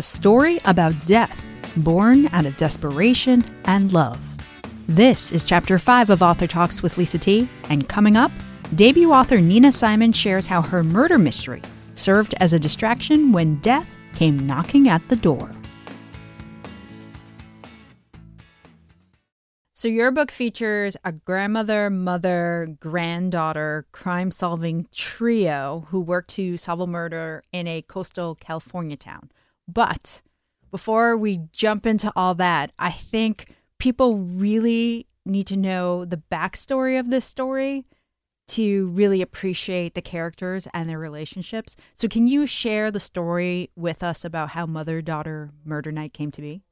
a story about death, born out of desperation and love. This is Chapter 5 of Author Talks with Lisa T. And coming up, debut author Nina Simon shares how her murder mystery served as a distraction when death came knocking at the door. So, your book features a grandmother, mother, granddaughter crime solving trio who work to solve a murder in a coastal California town. But before we jump into all that, I think people really need to know the backstory of this story to really appreciate the characters and their relationships. So, can you share the story with us about how Mother Daughter Murder Night came to be?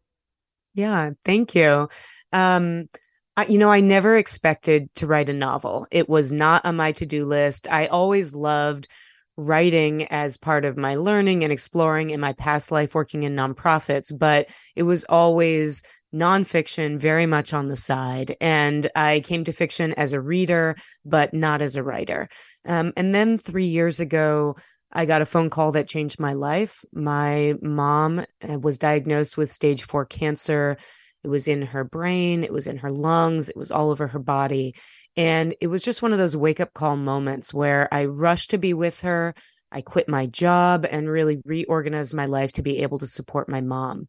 Yeah, thank you. Um, I, you know, I never expected to write a novel. It was not on my to do list. I always loved writing as part of my learning and exploring in my past life working in nonprofits, but it was always nonfiction, very much on the side. And I came to fiction as a reader, but not as a writer. Um, and then three years ago, I got a phone call that changed my life. My mom uh, was diagnosed with stage four cancer. It was in her brain, it was in her lungs, it was all over her body. And it was just one of those wake up call moments where I rushed to be with her. I quit my job and really reorganized my life to be able to support my mom.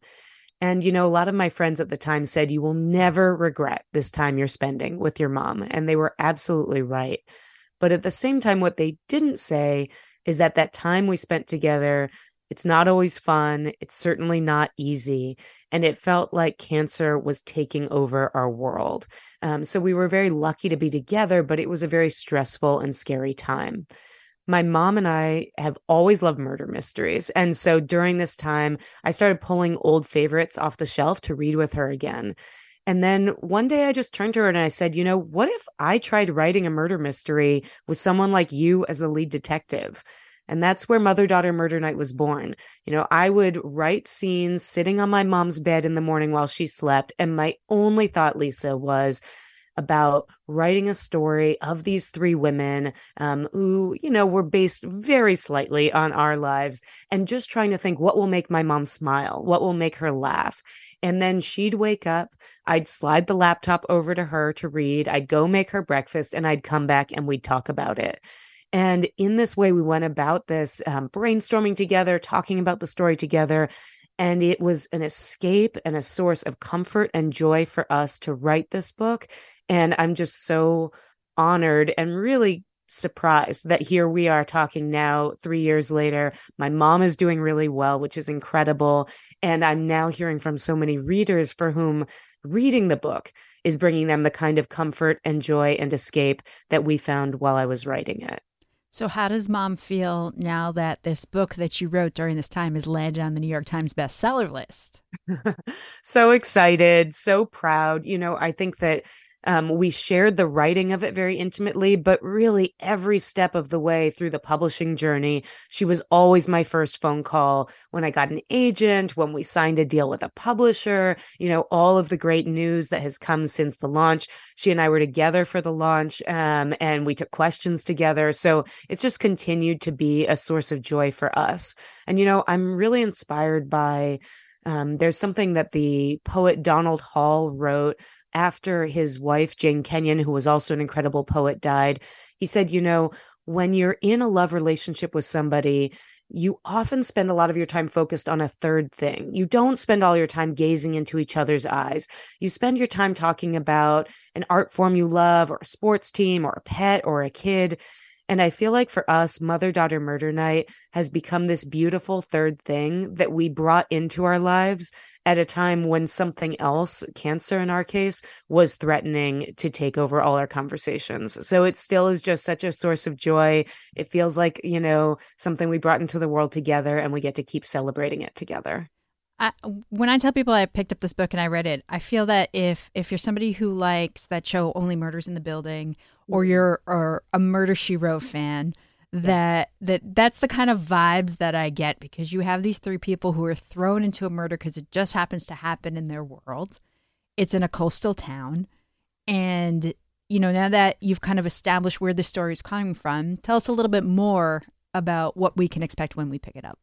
And, you know, a lot of my friends at the time said, you will never regret this time you're spending with your mom. And they were absolutely right. But at the same time, what they didn't say is that that time we spent together, it's not always fun. It's certainly not easy. And it felt like cancer was taking over our world. Um, so we were very lucky to be together, but it was a very stressful and scary time my mom and I have always loved murder mysteries. And so during this time, I started pulling old favorites off the shelf to read with her again. And then one day I just turned to her and I said, You know, what if I tried writing a murder mystery with someone like you as the lead detective? And that's where Mother Daughter Murder Night was born. You know, I would write scenes sitting on my mom's bed in the morning while she slept. And my only thought, Lisa, was, about writing a story of these three women um, who, you know, were based very slightly on our lives and just trying to think what will make my mom smile? What will make her laugh? And then she'd wake up, I'd slide the laptop over to her to read, I'd go make her breakfast, and I'd come back and we'd talk about it. And in this way, we went about this um, brainstorming together, talking about the story together. And it was an escape and a source of comfort and joy for us to write this book and I'm just so honored and really surprised that here we are talking now, three years later. My mom is doing really well, which is incredible. And I'm now hearing from so many readers for whom reading the book is bringing them the kind of comfort and joy and escape that we found while I was writing it. So, how does mom feel now that this book that you wrote during this time has landed on the New York Times bestseller list? so excited, so proud. You know, I think that um, we shared the writing of it very intimately, but really every step of the way through the publishing journey, she was always my first phone call when I got an agent, when we signed a deal with a publisher, you know, all of the great news that has come since the launch. She and I were together for the launch um, and we took questions together. So it's just continued to be a source of joy for us. And, you know, I'm really inspired by. Um, there's something that the poet Donald Hall wrote after his wife, Jane Kenyon, who was also an incredible poet, died, he said, You know, when you're in a love relationship with somebody, you often spend a lot of your time focused on a third thing. You don't spend all your time gazing into each other's eyes. You spend your time talking about an art form you love, or a sports team, or a pet, or a kid. And I feel like for us, Mother Daughter Murder Night has become this beautiful third thing that we brought into our lives at a time when something else, cancer in our case, was threatening to take over all our conversations. So it still is just such a source of joy. It feels like, you know, something we brought into the world together and we get to keep celebrating it together. I, when I tell people I picked up this book and I read it, I feel that if if you're somebody who likes that show Only Murders in the Building, or you're or a Murder She Wrote fan, that that that's the kind of vibes that I get because you have these three people who are thrown into a murder because it just happens to happen in their world. It's in a coastal town, and you know now that you've kind of established where the story is coming from, tell us a little bit more about what we can expect when we pick it up.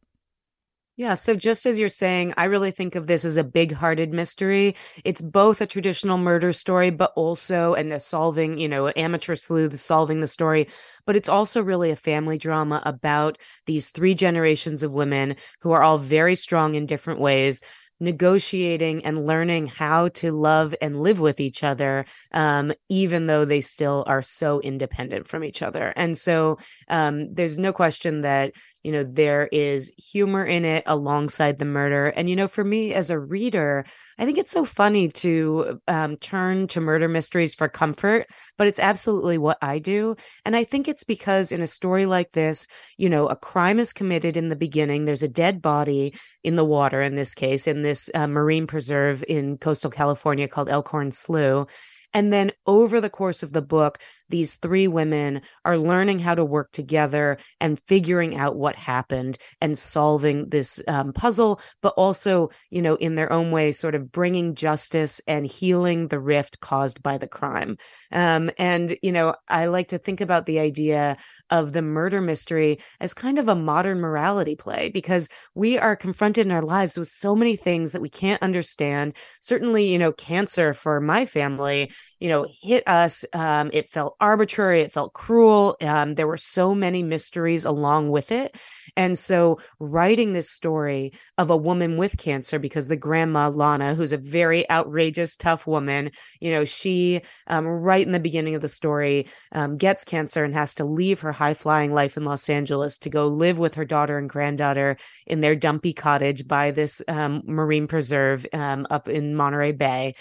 Yeah. So, just as you're saying, I really think of this as a big hearted mystery. It's both a traditional murder story, but also, and a solving, you know, amateur sleuth solving the story, but it's also really a family drama about these three generations of women who are all very strong in different ways negotiating and learning how to love and live with each other, um, even though they still are so independent from each other. And so um, there's no question that you know there is humor in it alongside the murder. And you know for me as a reader i think it's so funny to um, turn to murder mysteries for comfort but it's absolutely what i do. And i think it's because in a story like this you know a crime is committed in the beginning. There's a dead body in the water in this case in this uh, marine preserve in coastal california called elkhorn slough. And then over the course of the book, these three women are learning how to work together and figuring out what happened and solving this um, puzzle, but also, you know, in their own way, sort of bringing justice and healing the rift caused by the crime. Um, and, you know, I like to think about the idea of the murder mystery as kind of a modern morality play because we are confronted in our lives with so many things that we can't understand. Certainly, you know, cancer for my family, you know, hit us. Um, it felt arbitrary, it felt cruel. Um, there were so many mysteries along with it. And so, writing this story of a woman with cancer, because the grandma, Lana, who's a very outrageous, tough woman, you know, she, um, right in the beginning of the story, um, gets cancer and has to leave her high flying life in Los Angeles to go live with her daughter and granddaughter in their dumpy cottage by this um, marine preserve um, up in Monterey Bay.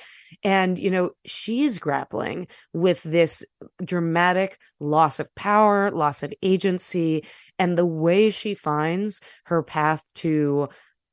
And, you know, she's grappling with this dramatic loss of power, loss of agency, and the way she finds her path to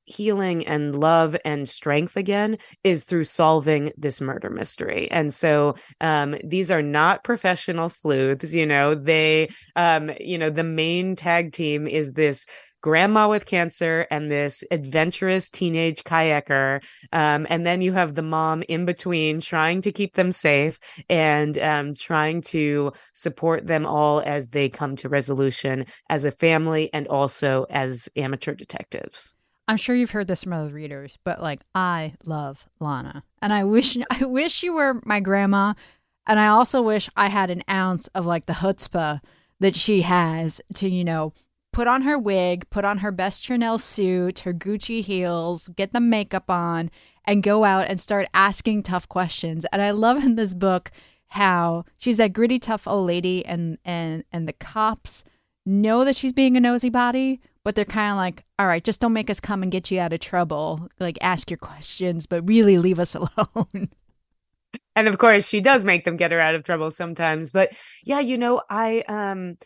healing and love and strength again is through solving this murder mystery. And so um these are not professional sleuths you know they um you know the main tag team is this grandma with cancer and this adventurous teenage kayaker. Um, and then you have the mom in between trying to keep them safe and um, trying to support them all as they come to resolution as a family and also as amateur detectives. I'm sure you've heard this from other readers, but like I love Lana. And I wish I wish you were my grandma. And I also wish I had an ounce of like the chutzpah that she has to, you know, put on her wig, put on her best Chanel suit, her Gucci heels, get the makeup on, and go out and start asking tough questions. And I love in this book how she's that gritty, tough old lady, and and and the cops know that she's being a nosy body, but they're kind of like, all right, just don't make us come and get you out of trouble. Like, ask your questions, but really leave us alone. And of course, she does make them get her out of trouble sometimes. But yeah, you know, I um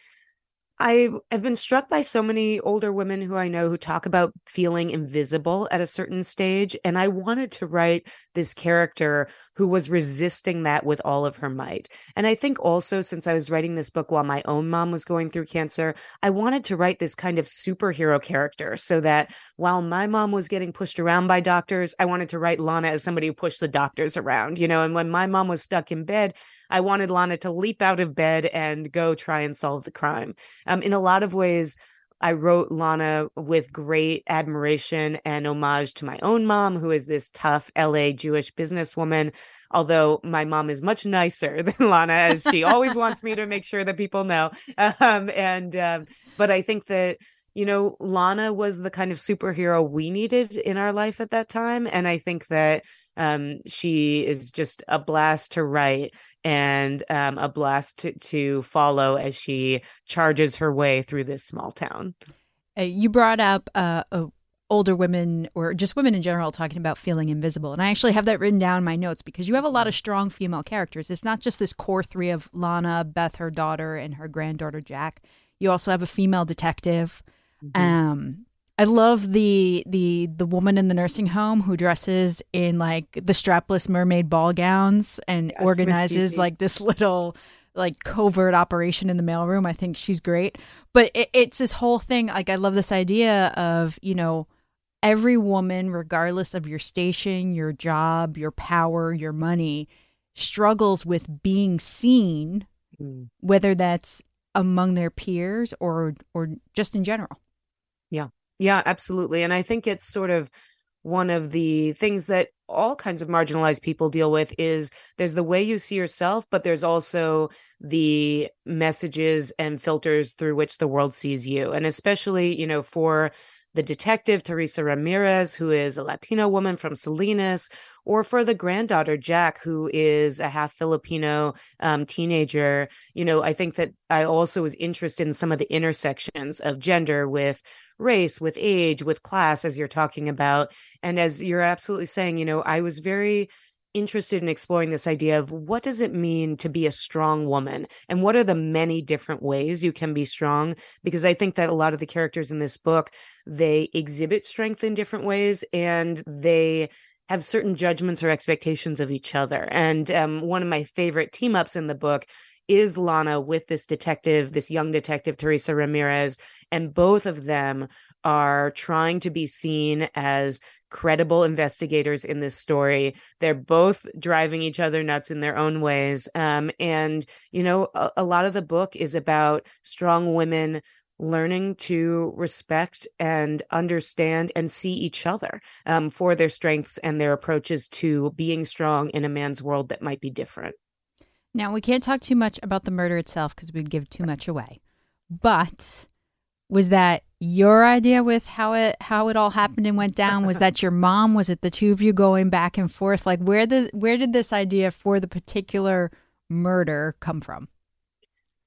I have been struck by so many older women who I know who talk about feeling invisible at a certain stage. And I wanted to write this character who was resisting that with all of her might. And I think also, since I was writing this book while my own mom was going through cancer, I wanted to write this kind of superhero character so that while my mom was getting pushed around by doctors, I wanted to write Lana as somebody who pushed the doctors around, you know. And when my mom was stuck in bed, I wanted Lana to leap out of bed and go try and solve the crime. Um, in a lot of ways, I wrote Lana with great admiration and homage to my own mom, who is this tough LA Jewish businesswoman. Although my mom is much nicer than Lana, as she always wants me to make sure that people know. Um, and um, but I think that you know Lana was the kind of superhero we needed in our life at that time, and I think that um, she is just a blast to write and um, a blast to, to, follow as she charges her way through this small town. Uh, you brought up uh, older women or just women in general talking about feeling invisible. And I actually have that written down in my notes because you have a lot of strong female characters. It's not just this core three of Lana, Beth, her daughter, and her granddaughter, Jack. You also have a female detective. Mm-hmm. Um, I love the the the woman in the nursing home who dresses in like the strapless mermaid ball gowns and yes, organizes like this little like covert operation in the mailroom. I think she's great. But it, it's this whole thing. Like I love this idea of you know every woman, regardless of your station, your job, your power, your money, struggles with being seen, mm. whether that's among their peers or or just in general. Yeah. Yeah, absolutely. And I think it's sort of one of the things that all kinds of marginalized people deal with is there's the way you see yourself but there's also the messages and filters through which the world sees you and especially you know for the detective Teresa Ramirez who is a Latino woman from Salinas or for the granddaughter Jack who is a half Filipino um, teenager you know I think that I also was interested in some of the intersections of gender with race, with age, with class, as you're talking about. And as you're absolutely saying, you know, I was very interested in exploring this idea of what does it mean to be a strong woman? And what are the many different ways you can be strong? Because i think that a lot of the characters in this book they exhibit strength in different ways and they have certain judgments or expectations of each other. And um, one of my favorite team ups in the book is Lana with this detective, this young detective, Teresa Ramirez, and both of them are trying to be seen as credible investigators in this story. They're both driving each other nuts in their own ways. Um, and, you know, a, a lot of the book is about strong women learning to respect and understand and see each other um, for their strengths and their approaches to being strong in a man's world that might be different. Now, we can't talk too much about the murder itself because we'd give too much away. But was that your idea with how it how it all happened and went down? Was that your mom? Was it the two of you going back and forth? Like where the where did this idea for the particular murder come from?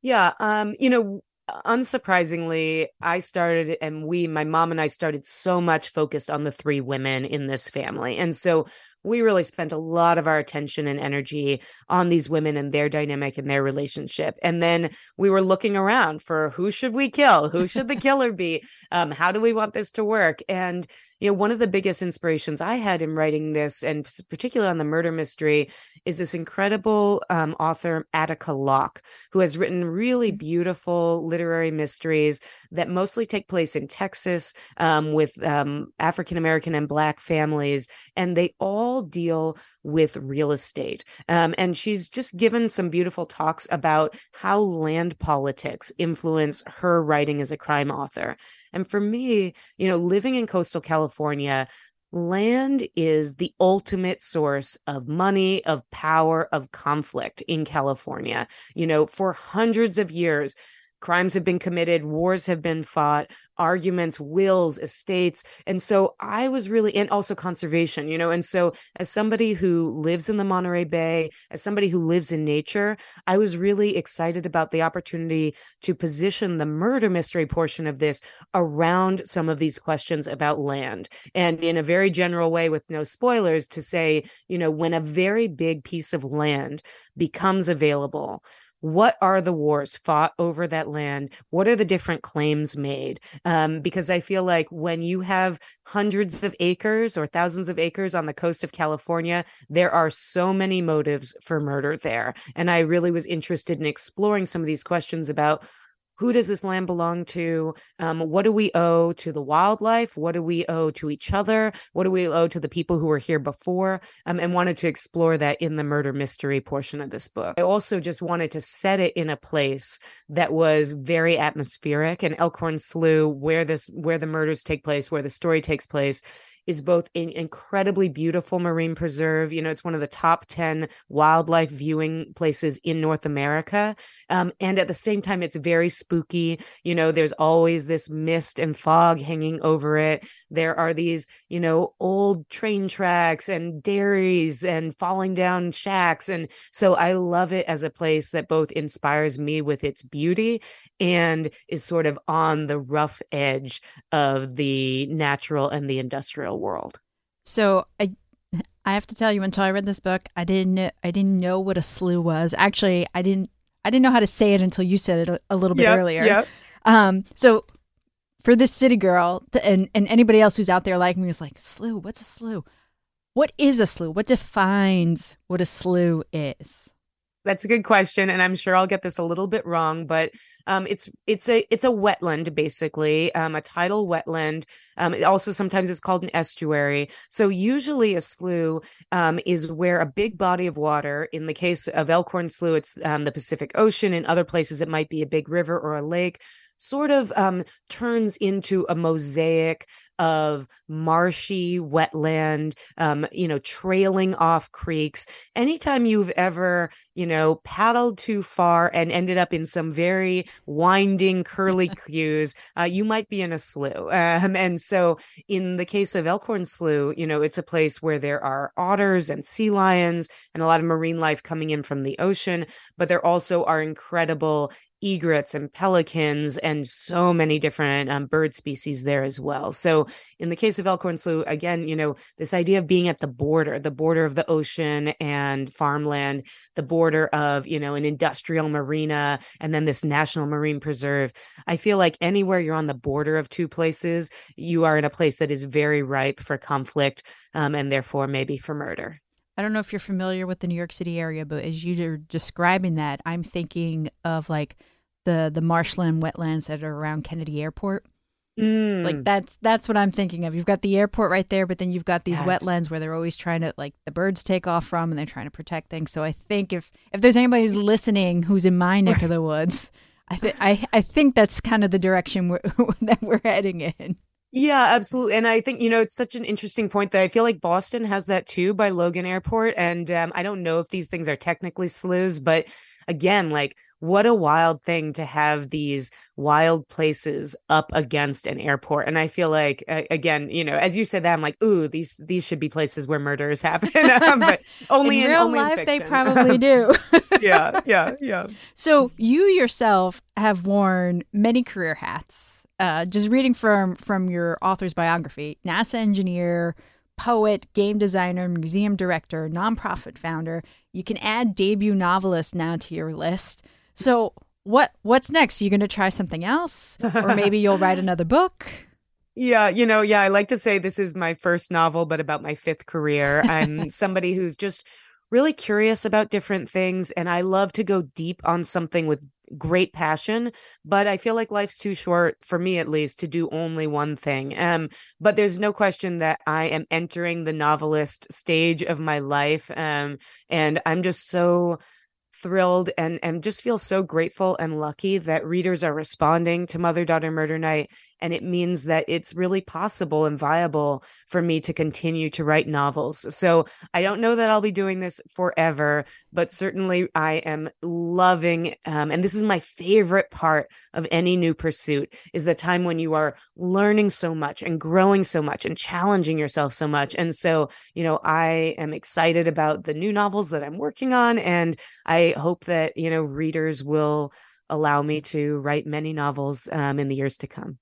Yeah, um, you know, unsurprisingly, I started and we, my mom and I started so much focused on the three women in this family. And so we really spent a lot of our attention and energy on these women and their dynamic and their relationship. And then we were looking around for who should we kill? Who should the killer be? Um, how do we want this to work? And you know, one of the biggest inspirations I had in writing this, and particularly on the murder mystery, is this incredible um, author, Attica Locke, who has written really mm. beautiful literary mysteries that mostly take place in Texas um, with um, African American and Black families. And they all deal with real estate. Um, and she's just given some beautiful talks about how land politics influence her writing as a crime author. And for me, you know, living in coastal California, land is the ultimate source of money, of power, of conflict in California. You know, for hundreds of years, crimes have been committed, wars have been fought, arguments, wills, estates. And so I was really, and also conservation, you know. And so, as somebody who lives in the Monterey Bay, as somebody who lives in nature, I was really excited about the opportunity to position the murder mystery portion of this around some of these questions about land. And in a very general way, with no spoilers, to say, you know, when a very big piece of land becomes available, what are the wars fought over that land? What are the different claims made? Um, because i feel like when you have hundreds of acres or thousands of acres on the coast of california there are so many motives for murder there. And i really was interested in exploring some of these questions about who does this land belong to? Um, what do we owe to the wildlife? What do we owe to each other? What do we owe to the people who were here before? Um, and wanted to explore that in the murder mystery portion of this book. I also just wanted to set it in a place that was very atmospheric and Elkhorn Slough, where this where the murders take place, where the story takes place is both an incredibly beautiful marine preserve. You know, it's one of the top 10 wildlife viewing places in North America. Um, and at the same time, it's very spooky. You know, there's always this mist and fog hanging over it. There are these, you know, old train tracks and dairies and falling down shacks. And so I love it as a place that both inspires me with its beauty and is sort of on the rough edge of the natural and the industrial world. So I I have to tell you until I read this book, I didn't I didn't know what a slough was. Actually, I didn't I didn't know how to say it until you said it a, a little bit yep, earlier. Yep. Um so for this city girl and and anybody else who's out there like me is like, "Slough, what's a slough?" What is a slough? What defines what a slough is? That's a good question, and I'm sure I'll get this a little bit wrong, but um, it's it's a it's a wetland basically, um, a tidal wetland. Um, it also sometimes it's called an estuary. So usually a slough um, is where a big body of water. In the case of Elkhorn Slough, it's um, the Pacific Ocean. In other places, it might be a big river or a lake sort of um, turns into a mosaic of marshy wetland, um, you know, trailing off creeks. Anytime you've ever, you know, paddled too far and ended up in some very winding, curly cues, uh, you might be in a slough. Um, and so, in the case of Elkhorn Slough, you know, it's a place where there are otters and sea lions and a lot of marine life coming in from the ocean, but there also are incredible egrets and pelicans and so many different um, bird species there as well. So in the case of Elkhorn Slough, again, you know, this idea of being at the border, the border of the ocean and farmland, the border of, you know, an industrial marina and then this national marine preserve. I feel like anywhere you're on the border of two places, you are in a place that is very ripe for conflict um, and therefore maybe for murder. I don't know if you're familiar with the New York City area, but as you're describing that, I'm thinking of like the the marshland wetlands that are around Kennedy Airport. Mm. Like that's that's what I'm thinking of. You've got the airport right there, but then you've got these yes. wetlands where they're always trying to like the birds take off from and they're trying to protect things. So I think if if there's anybody who's listening who's in my neck of the woods, I think I I think that's kind of the direction we're, that we're heading in. Yeah, absolutely. And I think, you know, it's such an interesting point that I feel like Boston has that too by Logan Airport. And um, I don't know if these things are technically sloughs, but again, like what a wild thing to have these wild places up against an airport. And i feel like uh, again you know as you said that i'm like ooh these these should be places where murders happen. Um, but only in, in real only life in they probably do. Yeah yeah yeah. So you yourself have worn many career hats uh, just reading from from your author's biography. Nasa engineer poet, game designer, museum director, nonprofit founder. You can add debut novelist now to your list. So what what's next? Are you going to try something else, or maybe you'll write another book? Yeah, you know, yeah, I like to say this is my first novel, but about my fifth career. I'm somebody who's just really curious about different things, and I love to go deep on something with great passion but i feel like life's too short for me at least to do only one thing um but there's no question that i am entering the novelist stage of my life um and i'm just so thrilled and and just feel so grateful and lucky that readers are responding to Mother Daughter Murder Night and it means that it's really possible and viable for me to continue to write novels. So I don't know that I'll be doing this forever, but certainly I am loving um, and this is my favorite part of any new pursuit is the time when you are learning so much and growing so much and challenging yourself so much. And so, you know, I am excited about the new novels that I'm working on and I hope that, you know, readers will allow me to write many novels um, in the years to come.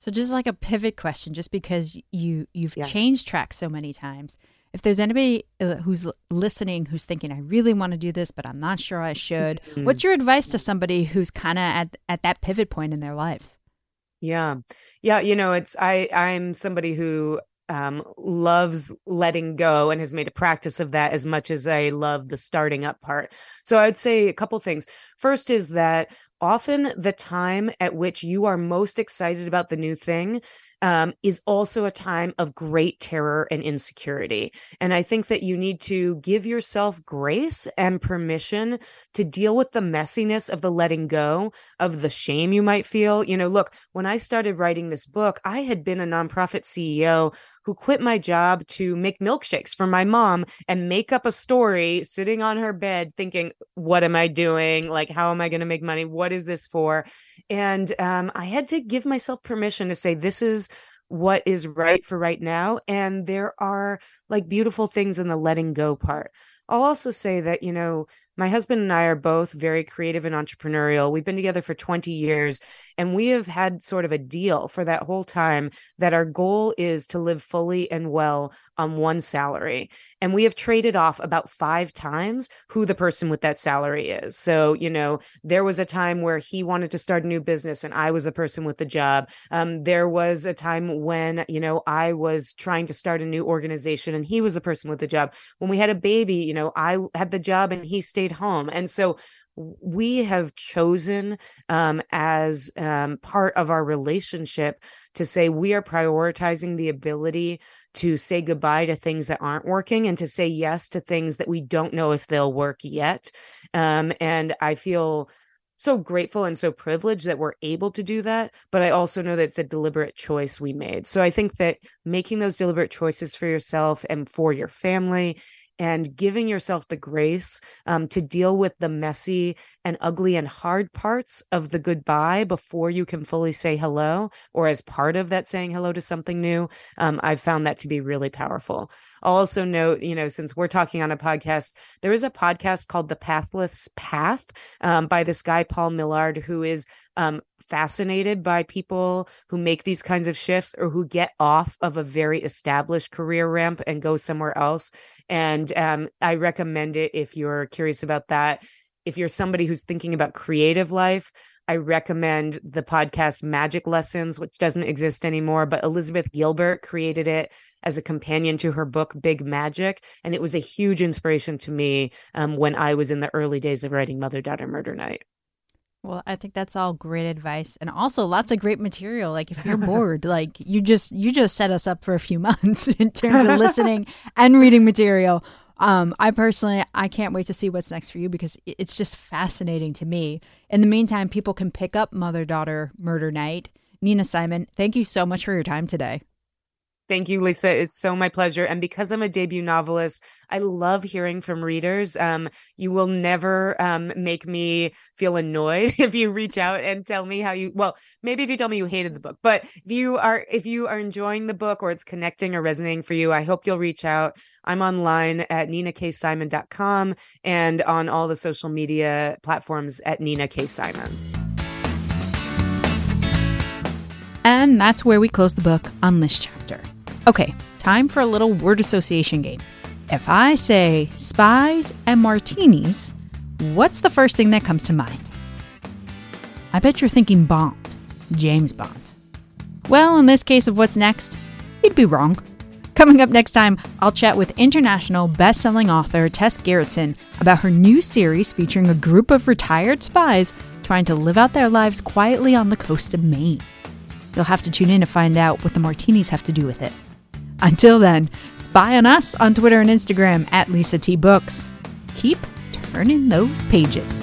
So just like a pivot question, just because you you've yeah. changed tracks so many times, if there's anybody uh, who's listening who's thinking I really want to do this, but I'm not sure I should, mm-hmm. what's your advice to somebody who's kind of at at that pivot point in their lives? Yeah, yeah, you know, it's I I'm somebody who um, loves letting go and has made a practice of that as much as I love the starting up part. So I would say a couple things. First is that often the time at which you are most excited about the new thing um, is also a time of great terror and insecurity. And I think that you need to give yourself grace and permission to deal with the messiness of the letting go, of the shame you might feel. You know, look, when I started writing this book, I had been a nonprofit CEO who quit my job to make milkshakes for my mom and make up a story sitting on her bed thinking, what am I doing? Like, how am I going to make money? What is this for? And um, I had to give myself permission to say, this is what is right for right now. And there are like beautiful things in the letting go part. I'll also say that, you know, my husband and I are both very creative and entrepreneurial. We've been together for 20 years and we have had sort of a deal for that whole time that our goal is to live fully and well on one salary. And we have traded off about five times who the person with that salary is. So, you know, there was a time where he wanted to start a new business and I was the person with the job. Um, there was a time when, you know, I was trying to start a new organization and he was the person with the job. When we had a baby, you know, I had the job and he home. And so we have chosen um, as um, part of our relationship to say we are prioritizing the ability to say goodbye to things that aren't working and to say yes to things that we don't know if they'll work yet. Um, and I feel so grateful and so privileged that we're able to do that. But I also know that it's a deliberate choice we made. So I think that making those deliberate choices for yourself and for your family and giving yourself the grace um, to deal with the messy and ugly and hard parts of the goodbye before you can fully say hello or as part of that saying hello to something new um, i've found that to be really powerful also note you know since we're talking on a podcast there is a podcast called the pathless path um, by this guy paul millerd who is um, fascinated by people who make these kinds of shifts or who get off of a very established career ramp and go somewhere else. And um, I recommend it if you're curious about that. If you're somebody who's thinking about creative life, I recommend the podcast Magic Lessons, which doesn't exist anymore, but Elizabeth Gilbert created it as a companion to her book Big Magic. And it was a huge inspiration to me um, when I was in the early days of writing Mother Daughter Murder Night. Well, I think that's all great advice and also lots of great material. Like if you're bored, like you just you just set us up for a few months in terms of listening and reading material. Um, I personally I can't wait to see what's next for you because it's just fascinating to me. In the meantime, people can pick up Mother Daughter Murder Night. Nina Simon, thank you so much for your time today. Thank you, Lisa. It's so my pleasure. And because I'm a debut novelist, I love hearing from readers. Um, you will never um, make me feel annoyed if you reach out and tell me how you. Well, maybe if you tell me you hated the book, but if you are if you are enjoying the book or it's connecting or resonating for you, I hope you'll reach out. I'm online at ninaksimon.com and on all the social media platforms at Nina K Simon. And that's where we close the book on this chapter. Okay, time for a little word association game. If I say spies and martinis, what's the first thing that comes to mind? I bet you're thinking Bond, James Bond. Well, in this case of what's next, you'd be wrong. Coming up next time, I'll chat with international best-selling author Tess Gerritsen about her new series featuring a group of retired spies trying to live out their lives quietly on the coast of Maine. You'll have to tune in to find out what the martinis have to do with it. Until then, spy on us on Twitter and Instagram at Lisa T Books. Keep turning those pages.